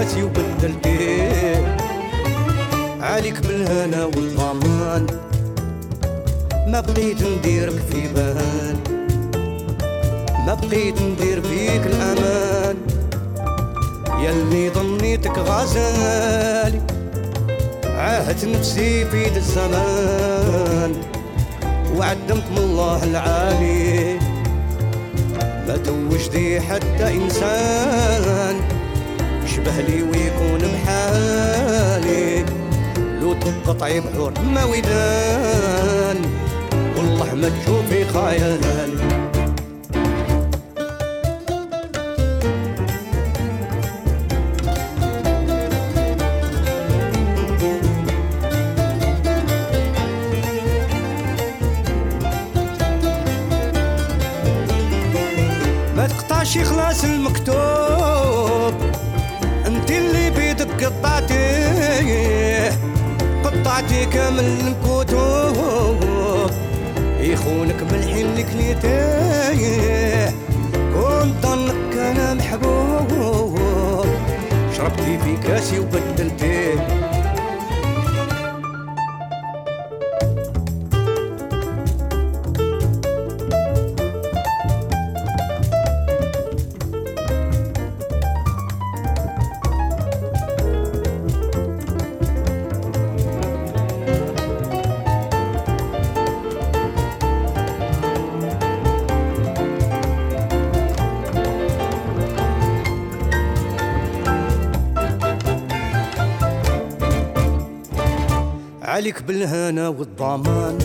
كاسي وبدلتيه عليك بالهنا والضمان. ما بقيت نديرك في بال. ما بقيت ندير فيك الأمان. يلي ظنيتك غزالي. عاهدت نفسي في ذا الزمان. وعدمت من الله العالي. ما توجدي حتى إنسان. يشبه لي ويكون بحالي. لو تنقطعي بحور ما ودان والله ما تشوفي خيالي بالحين لك عليك بالهنا والضمان.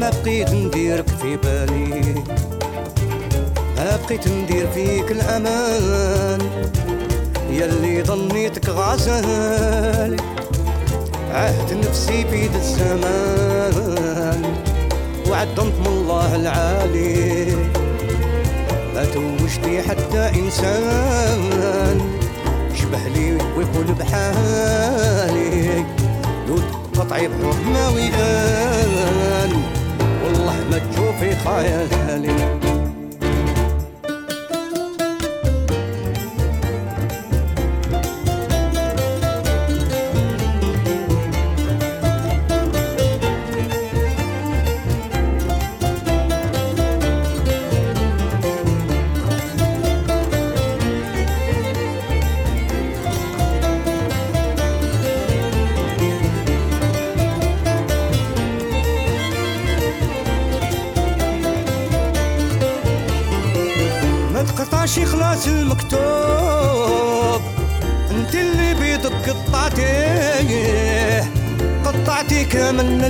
ما بقيت نديرك في بالي. ما بقيت ندير فيك الأمان. يلي ظنيتك غزالي عهد نفسي ذا الزمان. وعدمت من الله العالي. ما توجتي حتى إنسان. يشبه لي ويكون بحالي. لو تقطعي بحور ما والله ما تشوفي خيالي.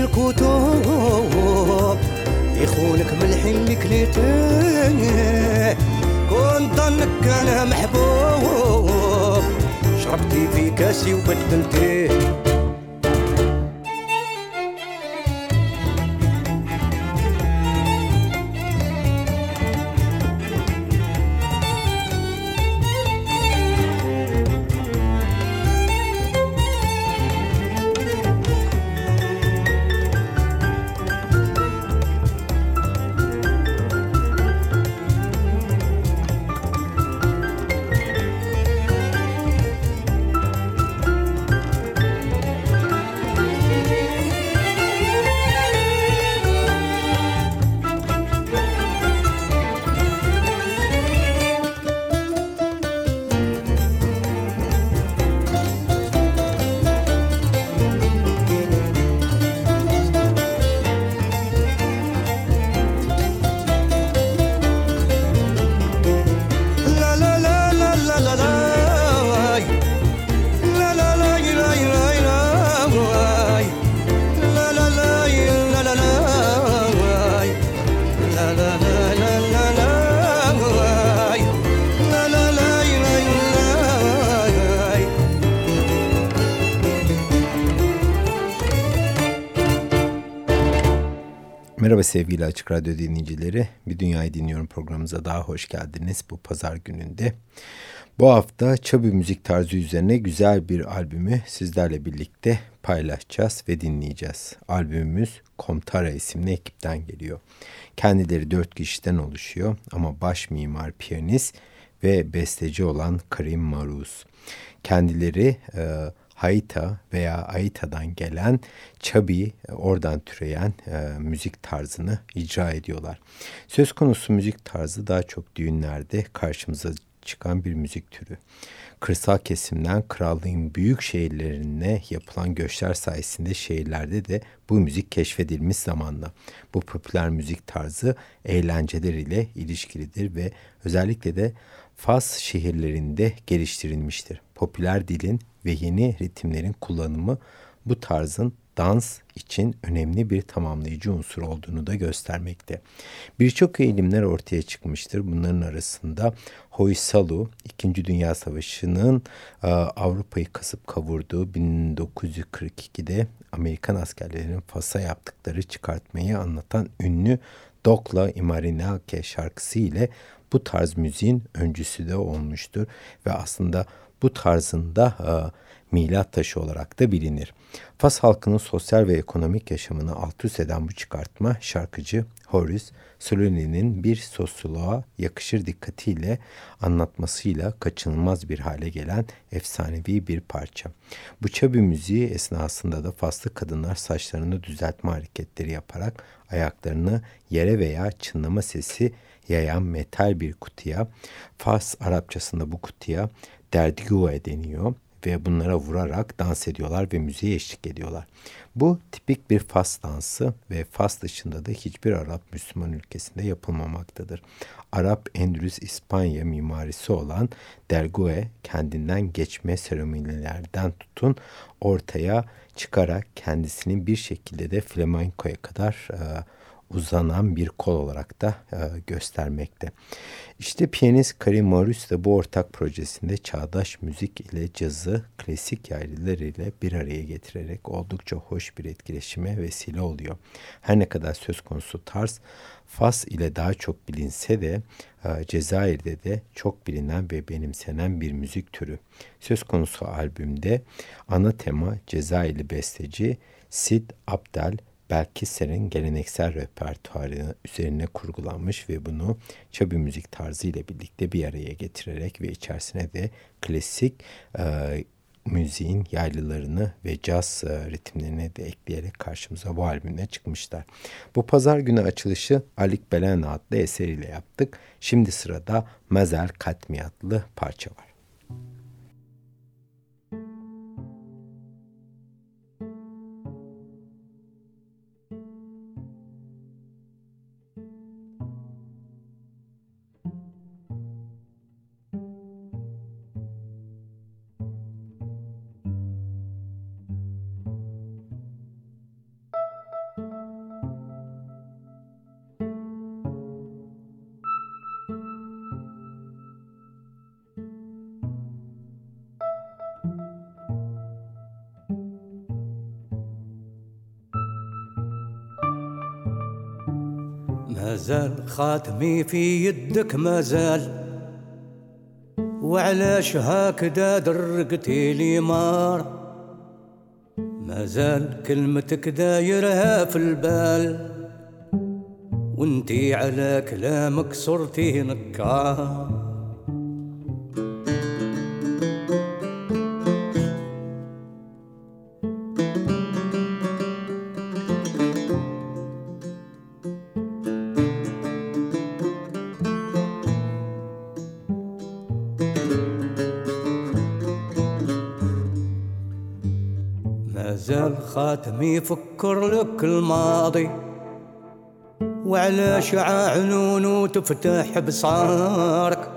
الكتب. يخونك من الحين كليتيه كنت ظنك أنا محبوب. شربتي في كاسي وبدلتيه. Merhaba sevgili Açık Radyo dinleyicileri. Bir Dünyayı Dinliyorum programımıza daha hoş geldiniz bu pazar gününde. Bu hafta Çabi müzik tarzı üzerine güzel bir albümü sizlerle birlikte paylaşacağız ve dinleyeceğiz. Albümümüz Komtara isimli ekipten geliyor. Kendileri dört kişiden oluşuyor ama baş mimar, piyanist ve besteci olan Karim Maruz. Kendileri... E, Haita veya Aita'dan gelen Çabi oradan türeyen e, müzik tarzını icra ediyorlar. Söz konusu müzik tarzı daha çok düğünlerde karşımıza çıkan bir müzik türü. Kırsal kesimden krallığın büyük şehirlerine yapılan göçler sayesinde şehirlerde de bu müzik keşfedilmiş zamanla. Bu popüler müzik tarzı eğlenceler ile ilişkilidir ve özellikle de Fas şehirlerinde geliştirilmiştir. Popüler dilin ve yeni ritimlerin kullanımı bu tarzın dans için önemli bir tamamlayıcı unsur olduğunu da göstermekte. Birçok eğilimler ortaya çıkmıştır. Bunların arasında Hoysalu, İkinci Dünya Savaşı'nın e, Avrupa'yı kasıp kavurduğu 1942'de Amerikan askerlerinin Fas'a yaptıkları çıkartmayı anlatan ünlü Dokla Imarinake şarkısı ile bu tarz müziğin öncüsü de olmuştur ve aslında bu tarzında e, milat taşı olarak da bilinir. Fas halkının sosyal ve ekonomik yaşamını alt üst eden bu çıkartma şarkıcı Horace Soloni'nin bir sosyoloğa yakışır dikkatiyle anlatmasıyla kaçınılmaz bir hale gelen efsanevi bir parça. Bu çabi müziği esnasında da Faslı kadınlar saçlarını düzeltme hareketleri yaparak ayaklarını yere veya çınlama sesi yayan metal bir kutuya, Fas Arapçasında bu kutuya derdigue deniyor ve bunlara vurarak dans ediyorlar ve müziğe eşlik ediyorlar. Bu tipik bir Fas dansı ve Fas dışında da hiçbir Arap Müslüman ülkesinde yapılmamaktadır. Arap, Endülüs, İspanya mimarisi olan dergue kendinden geçme seremonilerden tutun ortaya çıkarak kendisinin bir şekilde de flamenkoya kadar e, uzanan bir kol olarak da e, göstermekte. İşte piyanist Karim Morris de bu ortak projesinde çağdaş müzik ile cazı klasik yaylılar ile bir araya getirerek oldukça hoş bir etkileşime vesile oluyor. Her ne kadar söz konusu tarz Fas ile daha çok bilinse de e, Cezayir'de de çok bilinen ve benimsenen bir müzik türü. Söz konusu albümde ana tema Cezayirli besteci Sid Abdel Belkisser'in geleneksel repertuarı üzerine kurgulanmış ve bunu çabi müzik tarzı ile birlikte bir araya getirerek ve içerisine de klasik e, müziğin yaylılarını ve caz e, ritimlerini de ekleyerek karşımıza bu albümle çıkmışlar. Bu pazar günü açılışı Alik Belen adlı eseriyle yaptık. Şimdi sırada Mazel Katmi adlı parça var. خاتمي في يدك ما زال. وعلاش هكذا درقتي لي مار؟ ما زال كلمتك دايرها في البال. وانتي على كلامك صرتي نكار. خاتمي يفكر لك الماضي. وعلى شعاع عنونه تفتح بصارك.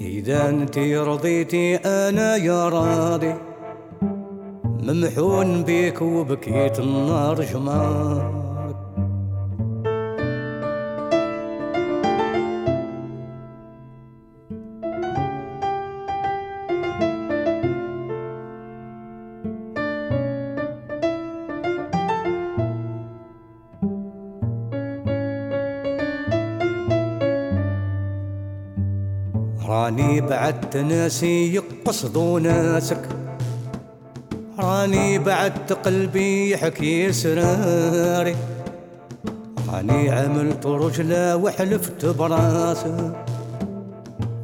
إذا انتي رضيتي أنا يا راضي. ممحون بيك وبكيت النار جمار بعدت ناسي يقصدوا ناسك. راني بعدت قلبي يحكي سراري. راني عملت رجلة وحلفت براسك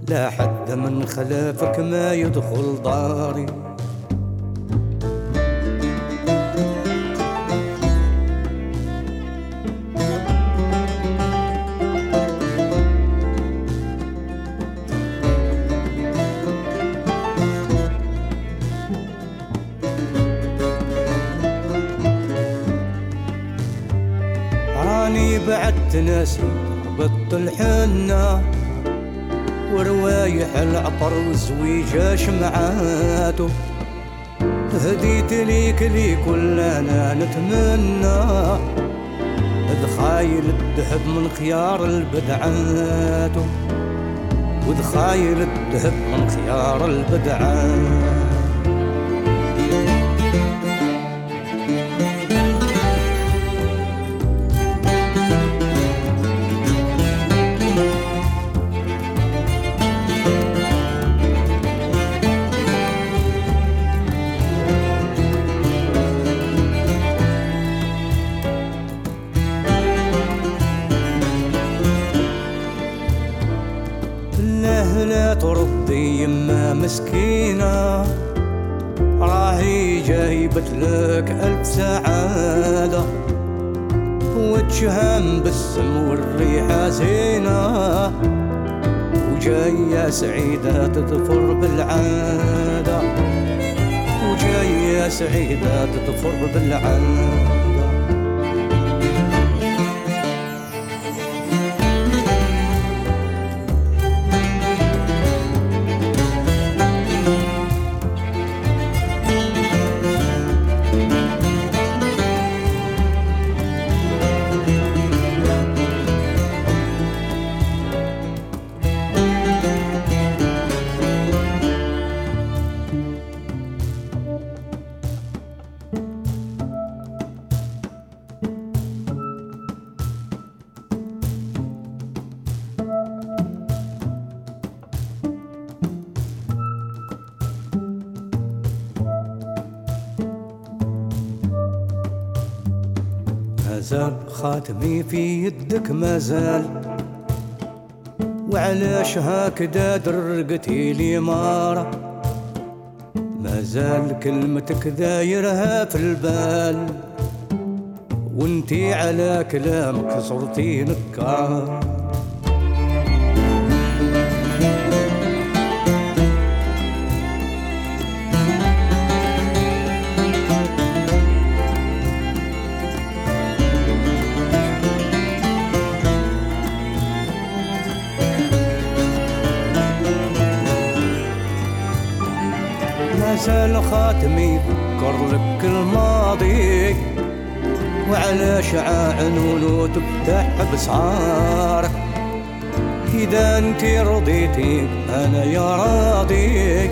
لا حد من خلافك ما يدخل داري. ناسي ربطت الحنة وروايح العطر وزويجة شمعاتو هديت ليك لي كل أنا نتمنى. ذخايل الذهب من خيار البدعات وذخايل الذهب من خيار البدعات سعيدة تظفر بالعادة وجاية سعيدة تظفر بالعادة خاتمي في يدك ما زال. وعلاش هكذا درقتي لي مارة. ما زال كلمتك دايرها في البال. وانتي على كلامك صرتي نكار خاتمي فكر لك الماضي وعلى شعاع نونو تفتح بصارك إذا أنت رضيتي أنا يا راضي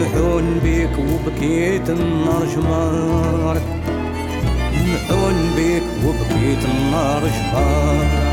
محون بيك وبكيت النار جمارك نحون بيك وبقيت النار شباب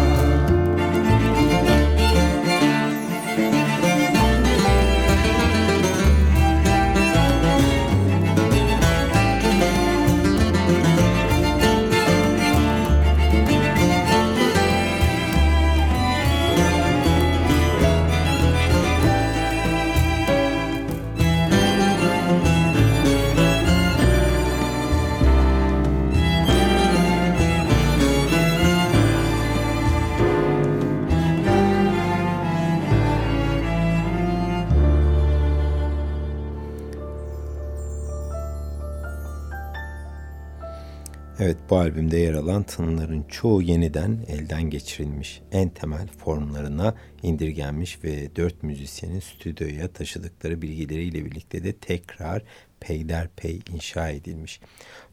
bu albümde yer alan tınıların çoğu yeniden elden geçirilmiş, en temel formlarına indirgenmiş ve dört müzisyenin stüdyoya taşıdıkları bilgileriyle birlikte de tekrar peyderpey inşa edilmiş.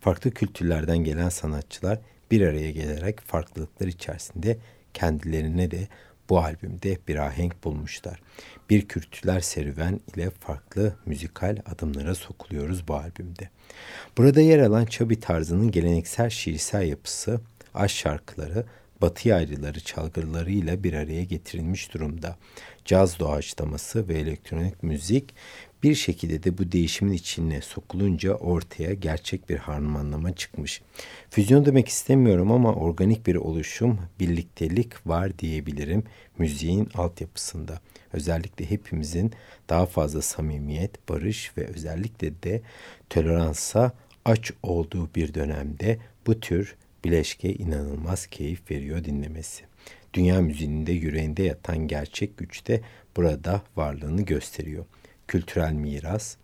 Farklı kültürlerden gelen sanatçılar bir araya gelerek farklılıklar içerisinde kendilerine de bu albümde bir ahenk bulmuşlar. Bir kültürler serüven ile farklı müzikal adımlara sokuluyoruz bu albümde. Burada yer alan Çabi tarzının geleneksel şiirsel yapısı, aşk şarkıları, batı yaylıları çalgılarıyla bir araya getirilmiş durumda. Caz doğaçlaması ve elektronik müzik bir şekilde de bu değişimin içine sokulunca ortaya gerçek bir harmanlama çıkmış. Füzyon demek istemiyorum ama organik bir oluşum, birliktelik var diyebilirim müziğin altyapısında. Özellikle hepimizin daha fazla samimiyet, barış ve özellikle de toleransa aç olduğu bir dönemde bu tür bileşke inanılmaz keyif veriyor dinlemesi. Dünya müziğinin de yüreğinde yatan gerçek güç de burada varlığını gösteriyor. Kültürel miras,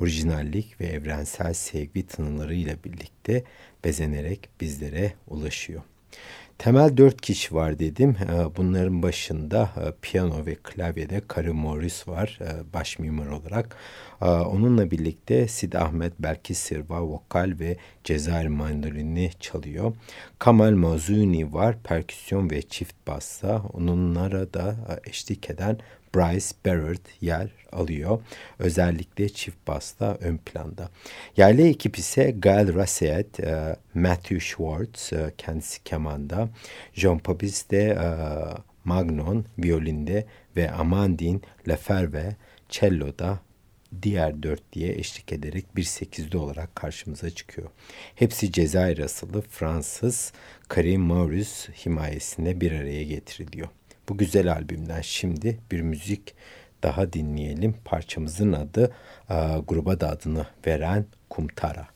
orijinallik ve evrensel sevgi tınılarıyla birlikte bezenerek bizlere ulaşıyor. Temel dört kişi var dedim. Ee, bunların başında e, piyano ve klavyede Karı Morris var e, baş mimar olarak. Ee, onunla birlikte Sid Ahmet Belki Sirva vokal ve Cezayir mandolini çalıyor. Kamal Mazuni var perküsyon ve çift bassa. Onunlara da e, eşlik eden Bryce Barrett yer alıyor. Özellikle çift basta ön planda. Yerli ekip ise Gail Rasset, e, Matthew Schwartz e, kendisi kemanda, Jean Papis de e, Magnon violinde ve Amandine Leferve cello'da diğer dört diye eşlik ederek bir sekizli olarak karşımıza çıkıyor. Hepsi Cezayir asılı Fransız Karim Maurice himayesinde bir araya getiriliyor. Bu güzel albümden şimdi bir müzik daha dinleyelim. Parçamızın adı gruba da adını veren Kumtara.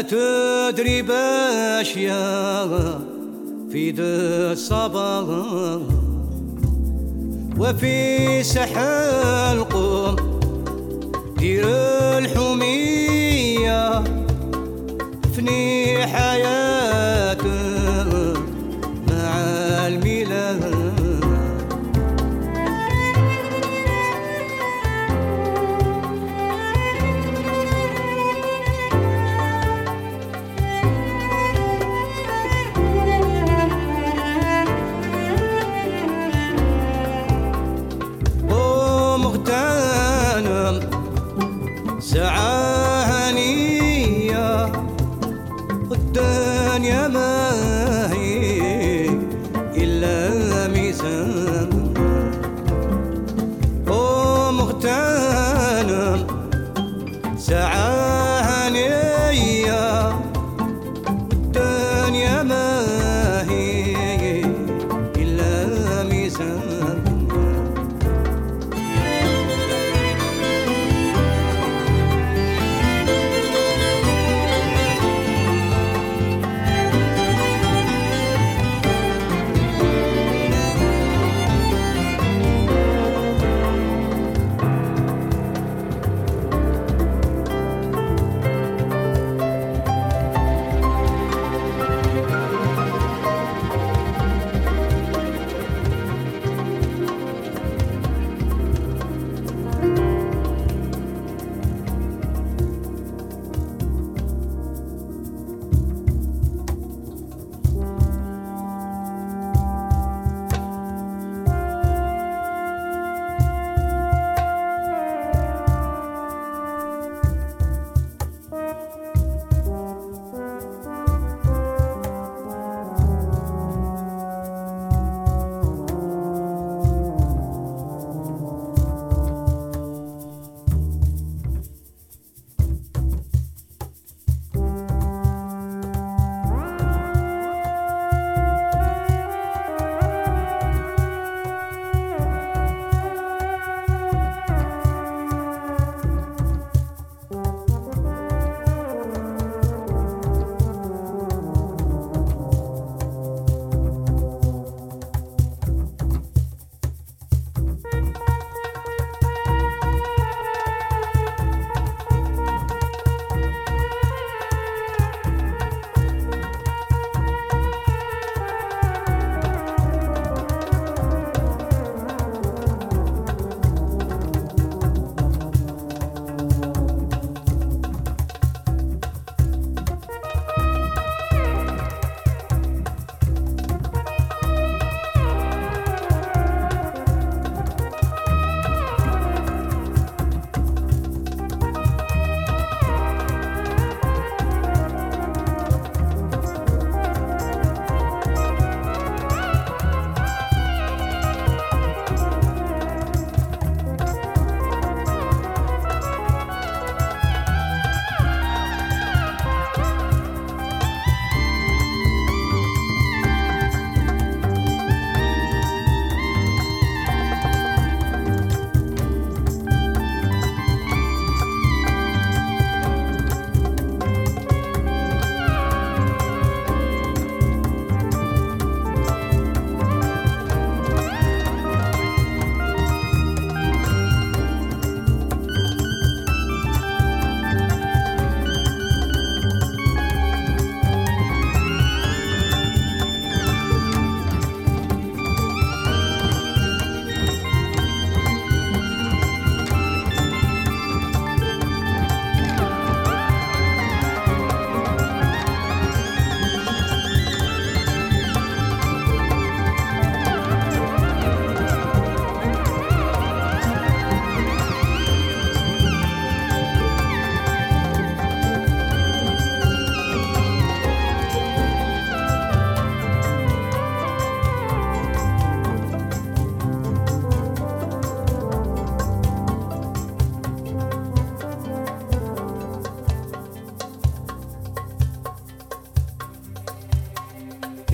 تدري باش يا في ذا الصبر وفي سحر القوم دير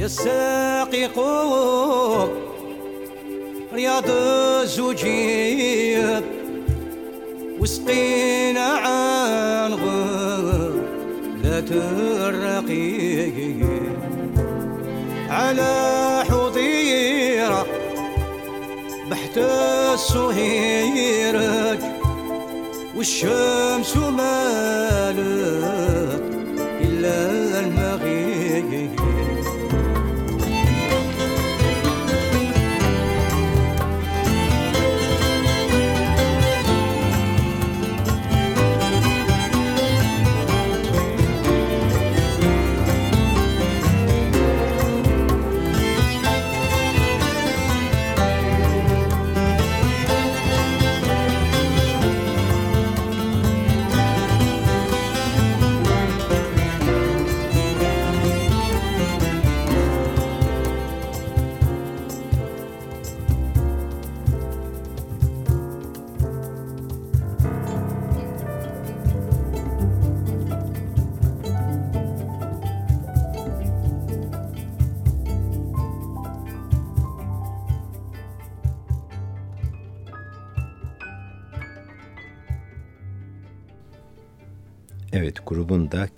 الساقي رياض الزوجية وسقينا عن غير ذات الرقيق. على حضيرة بحت السهيرك والشمس مالت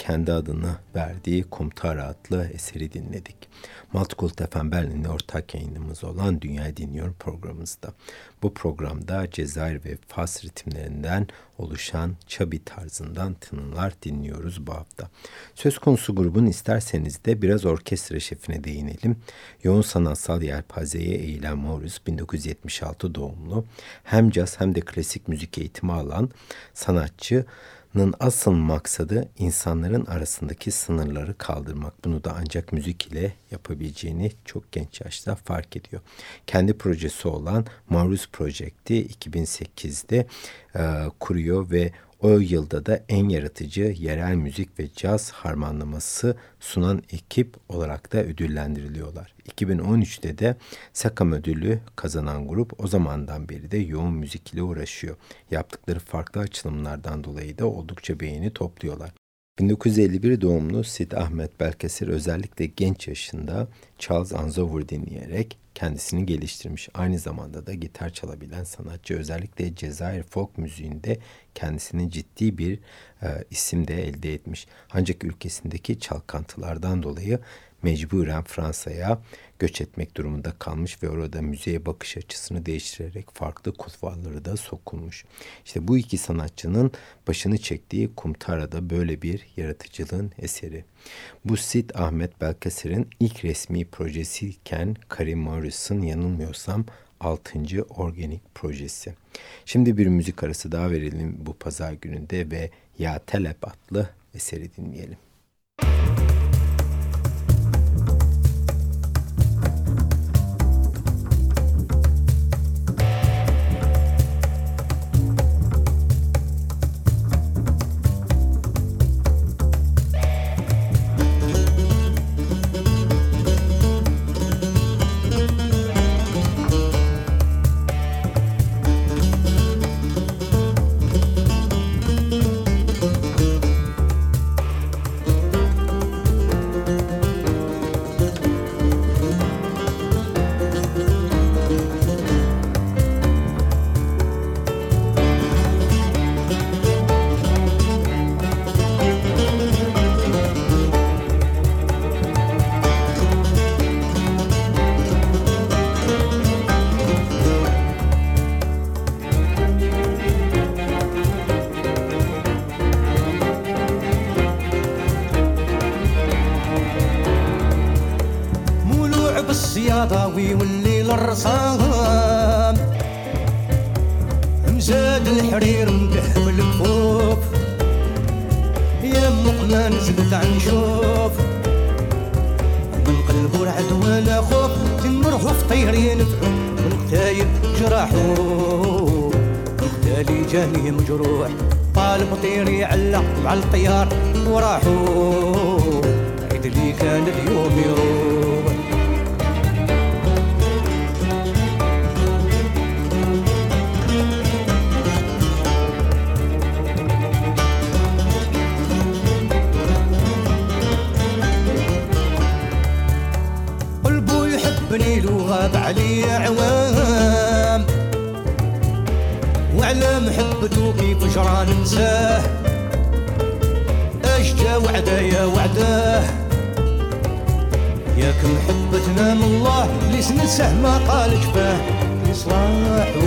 kendi adını verdiği Kumtara adlı eseri dinledik. Multicult FM Berlin'le ortak yayınımız olan Dünya Dinliyorum programımızda. Bu programda Cezayir ve Fas ritimlerinden oluşan Çabi tarzından tınılar dinliyoruz bu hafta. Söz konusu grubun isterseniz de biraz orkestra şefine değinelim. Yoğun sanatsal yelpazeye eğilen Maurus 1976 doğumlu. Hem caz hem de klasik müzik eğitimi alan sanatçı asıl maksadı insanların arasındaki sınırları kaldırmak. Bunu da ancak müzik ile yapabileceğini çok genç yaşta fark ediyor. Kendi projesi olan Marus Project'i 2008'de e, kuruyor ve o yılda da en yaratıcı yerel müzik ve caz harmanlaması sunan ekip olarak da ödüllendiriliyorlar. 2013'te de Sakam ödülü kazanan grup o zamandan beri de yoğun müzik ile uğraşıyor. Yaptıkları farklı açılımlardan dolayı da oldukça beğeni topluyorlar. 1951 doğumlu Sid Ahmet Belkesir özellikle genç yaşında Charles Anzover dinleyerek kendisini geliştirmiş. Aynı zamanda da gitar çalabilen sanatçı özellikle Cezayir folk müziğinde kendisini ciddi bir e, isim de elde etmiş. Ancak ülkesindeki çalkantılardan dolayı mecburen Fransa'ya göç etmek durumunda kalmış ve orada müzeye bakış açısını değiştirerek farklı kulvarları da sokulmuş. İşte bu iki sanatçının başını çektiği Kumtara'da böyle bir yaratıcılığın eseri. Bu Sid Ahmet Belkesir'in ilk resmi projesiyken Karim Morris'ın yanılmıyorsam 6. organik projesi. Şimdi bir müzik arası daha verelim bu pazar gününde ve Ya Telep adlı eseri dinleyelim. والليل الرصام مزاد الحرير مدهب الكفوف يا مقنا نزلت عنشوف من قلبو رعد ولا خوف. تمرحو في طير ينفعو من قتايل جراحو قتالي جاني مجروح. طالب طير يعلق مع الطيار وراحو عيد لي كان اليوم يروح. غاب علي عوام. وعلى محبته كيف جرى ننساه. اشجى وعده يا وعده؟ ياك محبتنا من الله اللي سنسه ما قال جفاه يصلاحو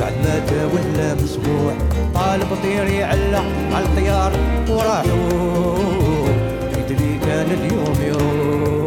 بعد ما تولى مسموع طالب طير يعلق على الطيار وراحو يدري كان اليوم يروح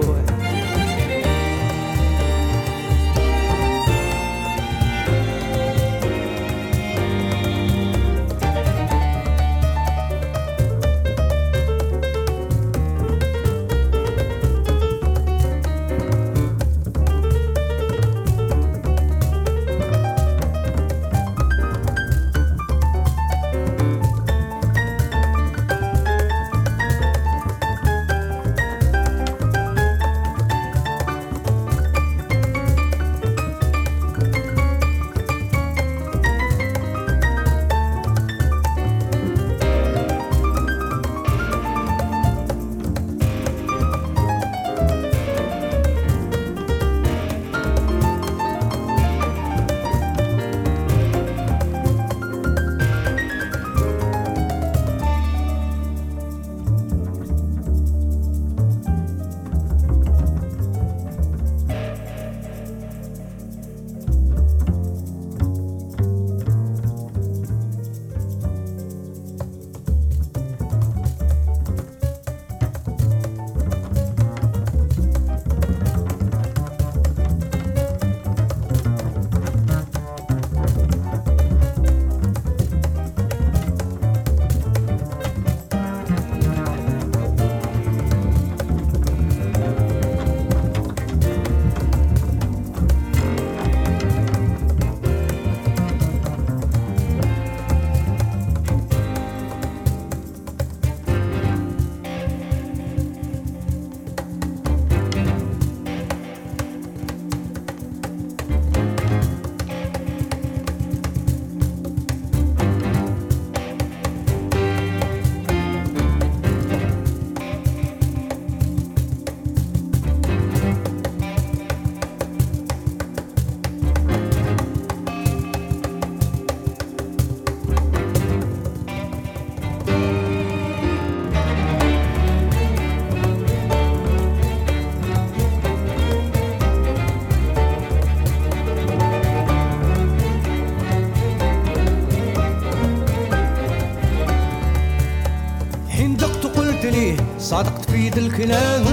ذا الكلام.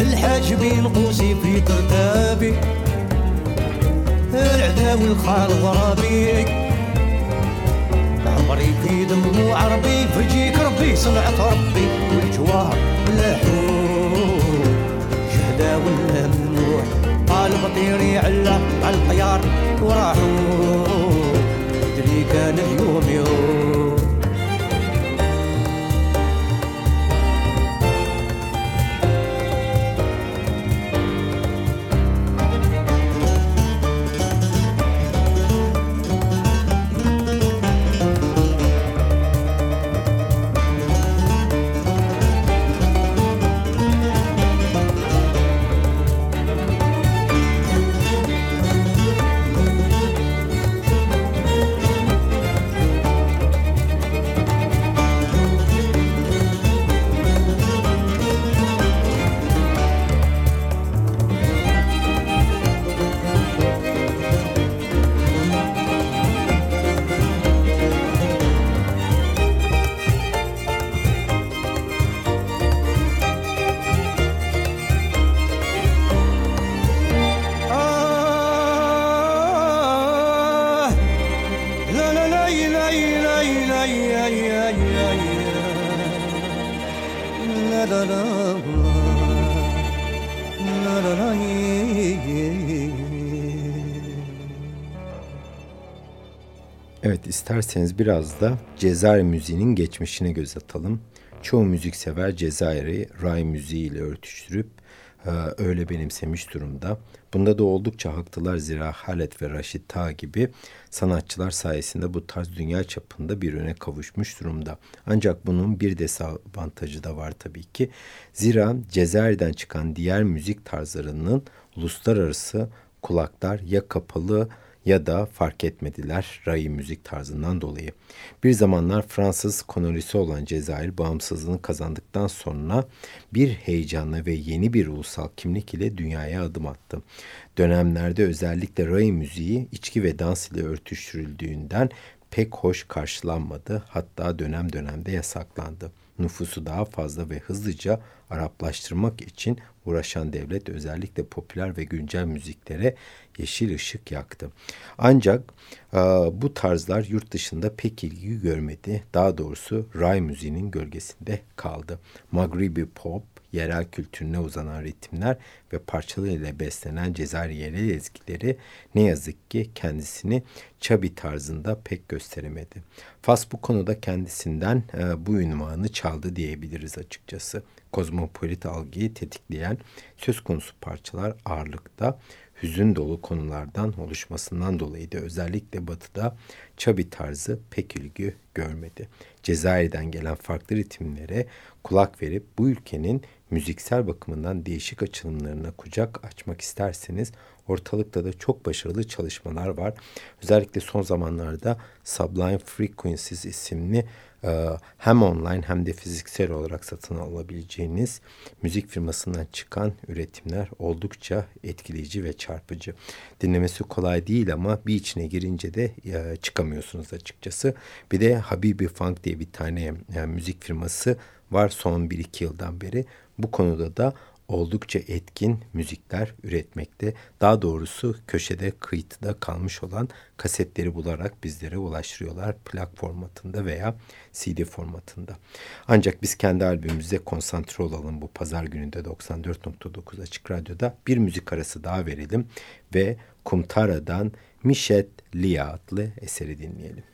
الحاجبين قوسي في ترتابي العداوي الخال غرابي عمري في دموع ربي فجيك ربي صنعت ربي والجوار لاحوم جهدا ولا ممنوع قالب طيري علا على الخيار وراحوا ادري كان اليوم يوم. İsterseniz biraz da Cezayir müziğinin geçmişine göz atalım. Çoğu müziksever Cezayir'i ray müziğiyle örtüştürüp e, öyle benimsemiş durumda. Bunda da oldukça haklılar zira Halet ve Raşit Ta gibi sanatçılar sayesinde bu tarz dünya çapında bir öne kavuşmuş durumda. Ancak bunun bir dezavantajı da var tabii ki. Zira Cezayir'den çıkan diğer müzik tarzlarının uluslararası kulaklar ya kapalı ya da fark etmediler Rai müzik tarzından dolayı. Bir zamanlar Fransız kolonisi olan Cezayir bağımsızlığını kazandıktan sonra bir heyecanla ve yeni bir ulusal kimlik ile dünyaya adım attı. Dönemlerde özellikle Rai müziği içki ve dans ile örtüştürüldüğünden pek hoş karşılanmadı hatta dönem dönemde yasaklandı. Nüfusu daha fazla ve hızlıca Araplaştırmak için uğraşan devlet özellikle popüler ve güncel müziklere yeşil ışık yaktı. Ancak e, bu tarzlar yurt dışında pek ilgi görmedi. Daha doğrusu ray müziğinin gölgesinde kaldı. Magribi pop, yerel kültürüne uzanan ritimler ve parçalarıyla beslenen Cezayir yerel ezgileri ne yazık ki kendisini Çabi tarzında pek gösteremedi. Fas bu konuda kendisinden e, bu ünvanı çaldı diyebiliriz açıkçası. Kozmopolit algıyı tetikleyen söz konusu parçalar ağırlıkta hüzün dolu konulardan oluşmasından dolayı da özellikle batıda Çabi tarzı pek ilgi görmedi. Cezayir'den gelen farklı ritimlere kulak verip bu ülkenin müziksel bakımından değişik açılımlarına kucak açmak isterseniz ortalıkta da çok başarılı çalışmalar var. Özellikle son zamanlarda Sublime Frequencies isimli hem online hem de fiziksel olarak satın alabileceğiniz müzik firmasından çıkan üretimler oldukça etkileyici ve çarpıcı. Dinlemesi kolay değil ama bir içine girince de e, çıkamıyorsunuz açıkçası. Bir de Habibi Funk diye bir tane e, müzik firması var son 1-2 yıldan beri. Bu konuda da oldukça etkin müzikler üretmekte. Daha doğrusu köşede kıyıda kalmış olan kasetleri bularak bizlere ulaştırıyorlar plak formatında veya CD formatında. Ancak biz kendi albümümüze konsantre olalım bu pazar gününde 94.9 Açık Radyo'da bir müzik arası daha verelim ve Kumtara'dan Mişet Lia adlı eseri dinleyelim.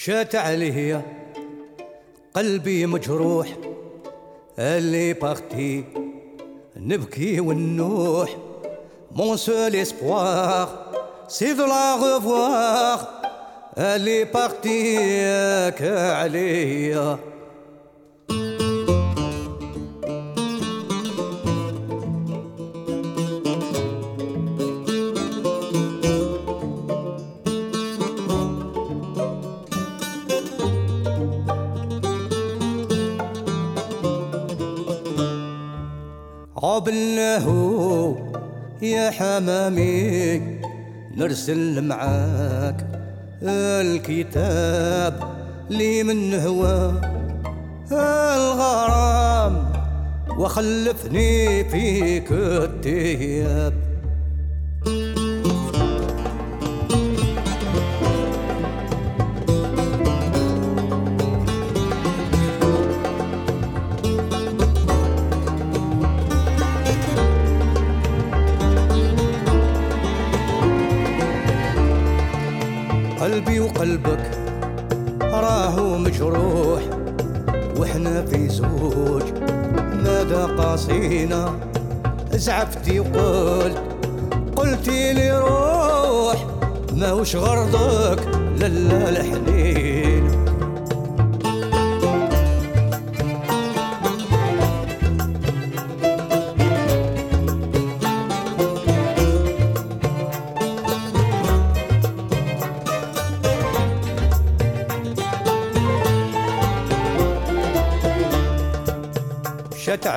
مشات عليا قلبي مجروح اللي بختي نبكي ونوح مون سول اسبوار سي دو لا revoir اللي بختي عليا حمامي نرسل معاك الكتاب لي من هو الغرام وخلفني فيك التياب. وقلبك راهو مجروح وإحنا في زوج. ماذا قاصينا؟ زعفتي وقلت قلتي لي روح ما وش غرضك؟ للا الحنين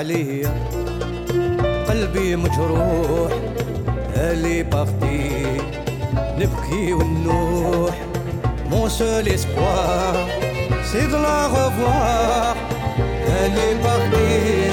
علي قلبي مجروح اللي بختي نبكي ونوح مون سول اسبوار سي دو لا غوفوار اللي بختي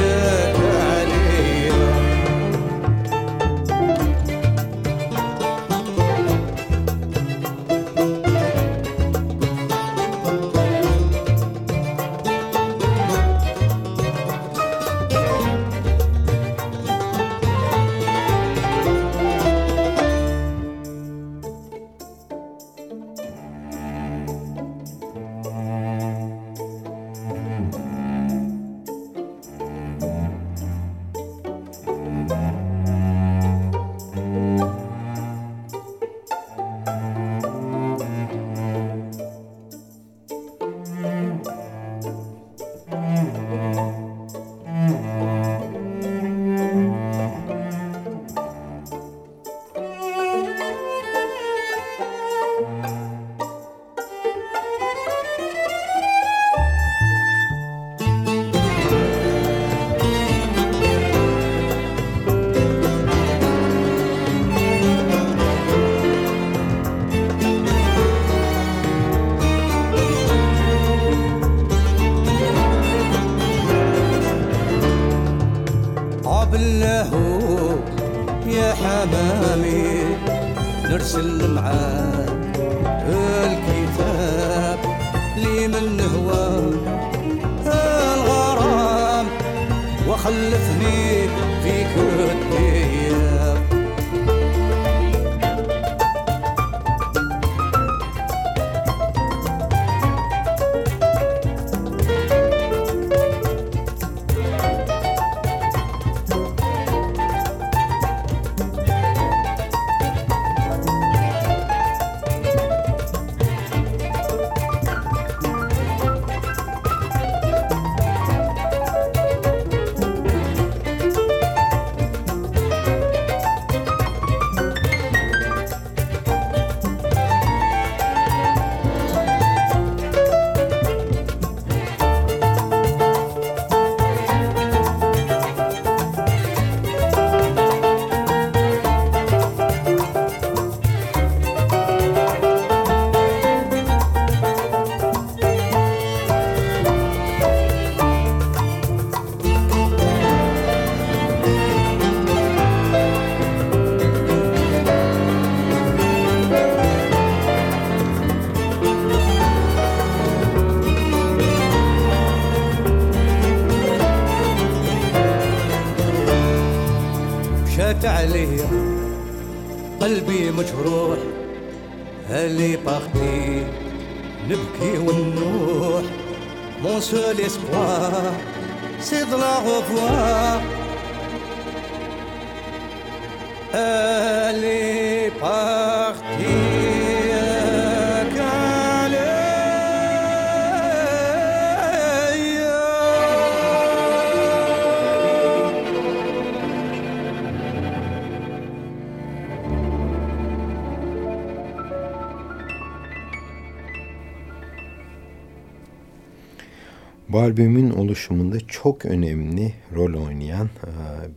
albümün oluşumunda çok önemli rol oynayan e,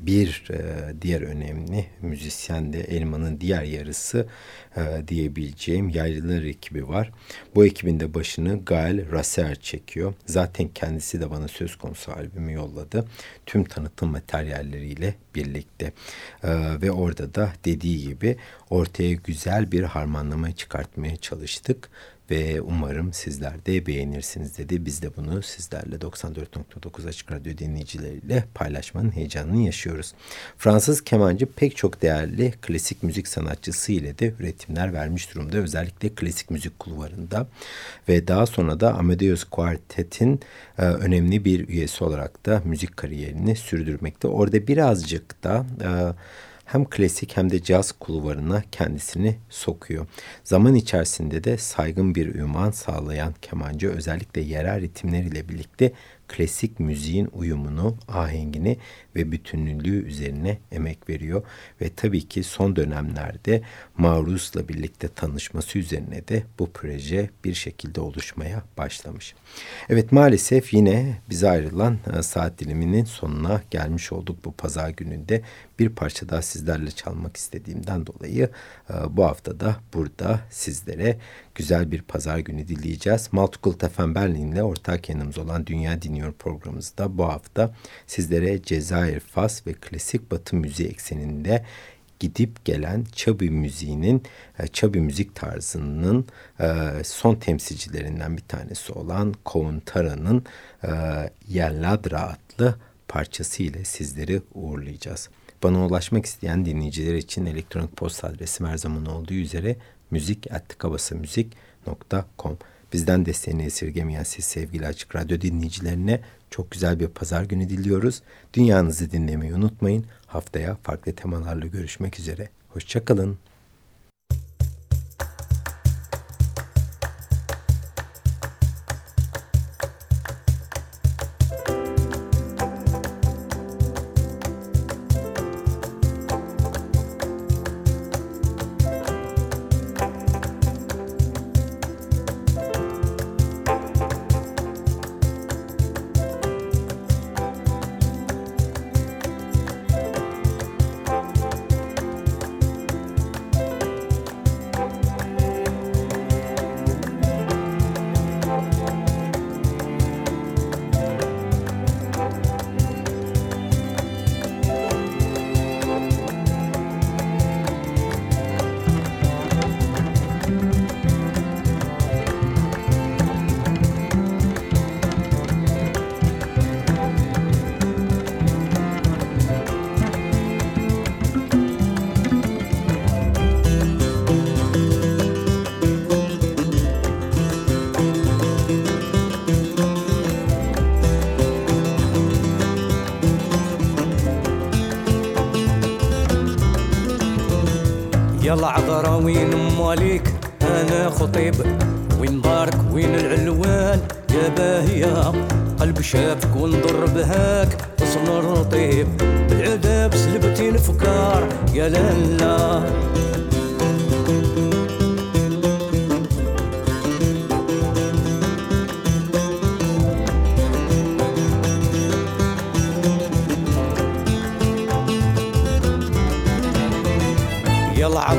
bir e, diğer önemli müzisyen de Elman'ın diğer yarısı e, diyebileceğim Yaylılar ekibi var. Bu ekibin de başını Gael Rasser çekiyor. Zaten kendisi de bana söz konusu albümü yolladı. Tüm tanıtım materyalleriyle birlikte. Ve orada da dediği gibi ortaya güzel bir harmanlama çıkartmaya çalıştık ve umarım sizler de beğenirsiniz dedi. Biz de bunu sizlerle 94.9 Açık Radyo dinleyicileriyle paylaşmanın heyecanını yaşıyoruz. Fransız kemancı pek çok değerli klasik müzik sanatçısı ile de üretimler vermiş durumda. Özellikle klasik müzik kulvarında ve daha sonra da Amadeus Quartet'in e, önemli bir üyesi olarak da müzik kariyerini sürdürmekte. Orada birazcık da... E, hem klasik hem de caz kulvarına kendisini sokuyor. Zaman içerisinde de saygın bir ünvan sağlayan kemancı özellikle yerel ritimler ile birlikte klasik müziğin uyumunu, ahengini ve bütünlüğü üzerine emek veriyor. Ve tabii ki son dönemlerde Maruz'la birlikte tanışması üzerine de bu proje bir şekilde oluşmaya başlamış. Evet maalesef yine bize ayrılan e, saat diliminin sonuna gelmiş olduk bu pazar gününde. Bir parça daha sizlerle çalmak istediğimden dolayı e, bu hafta da burada sizlere güzel bir pazar günü dileyeceğiz. Multicult FM Berlin'le ortak yanımız olan Dünya Dinliyor programımızda bu hafta sizlere Cezayir, Fas ve klasik batı müziği ekseninde gidip gelen Çabi müziğinin, Çabi müzik tarzının son temsilcilerinden bir tanesi olan Kovun Tara'nın Yelladra adlı parçası ile sizleri uğurlayacağız. Bana ulaşmak isteyen dinleyiciler için elektronik posta adresim her zaman olduğu üzere müzik.kabasamüzik.com Bizden desteğini esirgemeyen siz sevgili Açık Radyo dinleyicilerine çok güzel bir pazar günü diliyoruz. Dünyanızı dinlemeyi unutmayın. Haftaya farklı temalarla görüşmek üzere. Hoşçakalın. يلا عذرا وين مواليك أنا خطيب. وين بارك؟ وين العلوان يا باهية قلب شافك ونضر بهاك. تصن الرطيب بالعذاب سلبتي الفكار يا لالا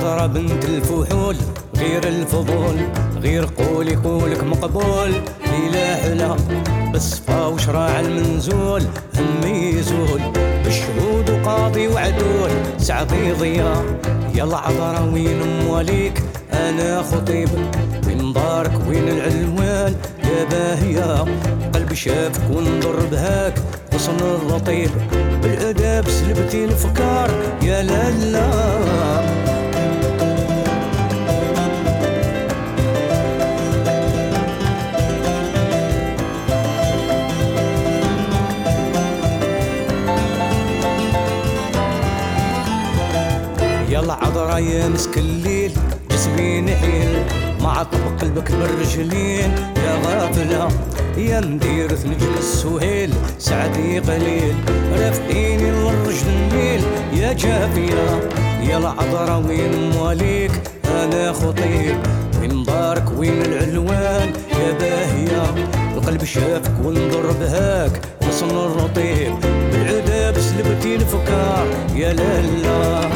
عذرا بنت الفحول غير الفضول غير قولي قولك مقبول. إلى حلا بالصفا وشراع المنزول همي يزول. بالشهود وقاضي وعدول سعدي ضياء. يلا عذرا وين مواليك أنا خطيب. وين دارك وين العلوان؟ يا باهية. قلبي شافك ونضر بهاك. غصن الرطيب. بالأداب سلبتي الفكار يا لالا يا مسك الليل جسمي نحيل مع طبق قلبك بالرجلين. يا غافلة يا مدير نجم السهيل سعدي قليل رافقيني للرجل النيل. يا جافية يا العذرا وين مواليك؟ أنا خطيب وين دارك وين العلوان؟ يا باهية القلب شافك ونضر بهاك. وصل الرطيب بالعذاب سلبتي الفكار. يا لالا.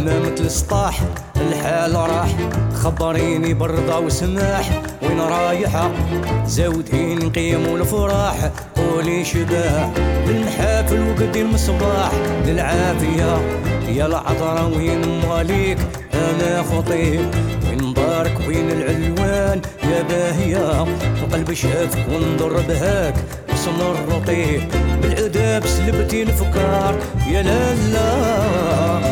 عذر حمامة السطاح الحال راح. خبريني برضا وسماح. وين رايحة زودين نقيم الفراح قولي شباح بالحافل وقدي المصباح. للعافية يا العذرة وين مواليك أنا خطيب. وين دارك وين العلوان؟ يا باهية وقلب شافك ونضر بهاك. اسم الرطيب بالعذاب سلبتي الفكار يا لالا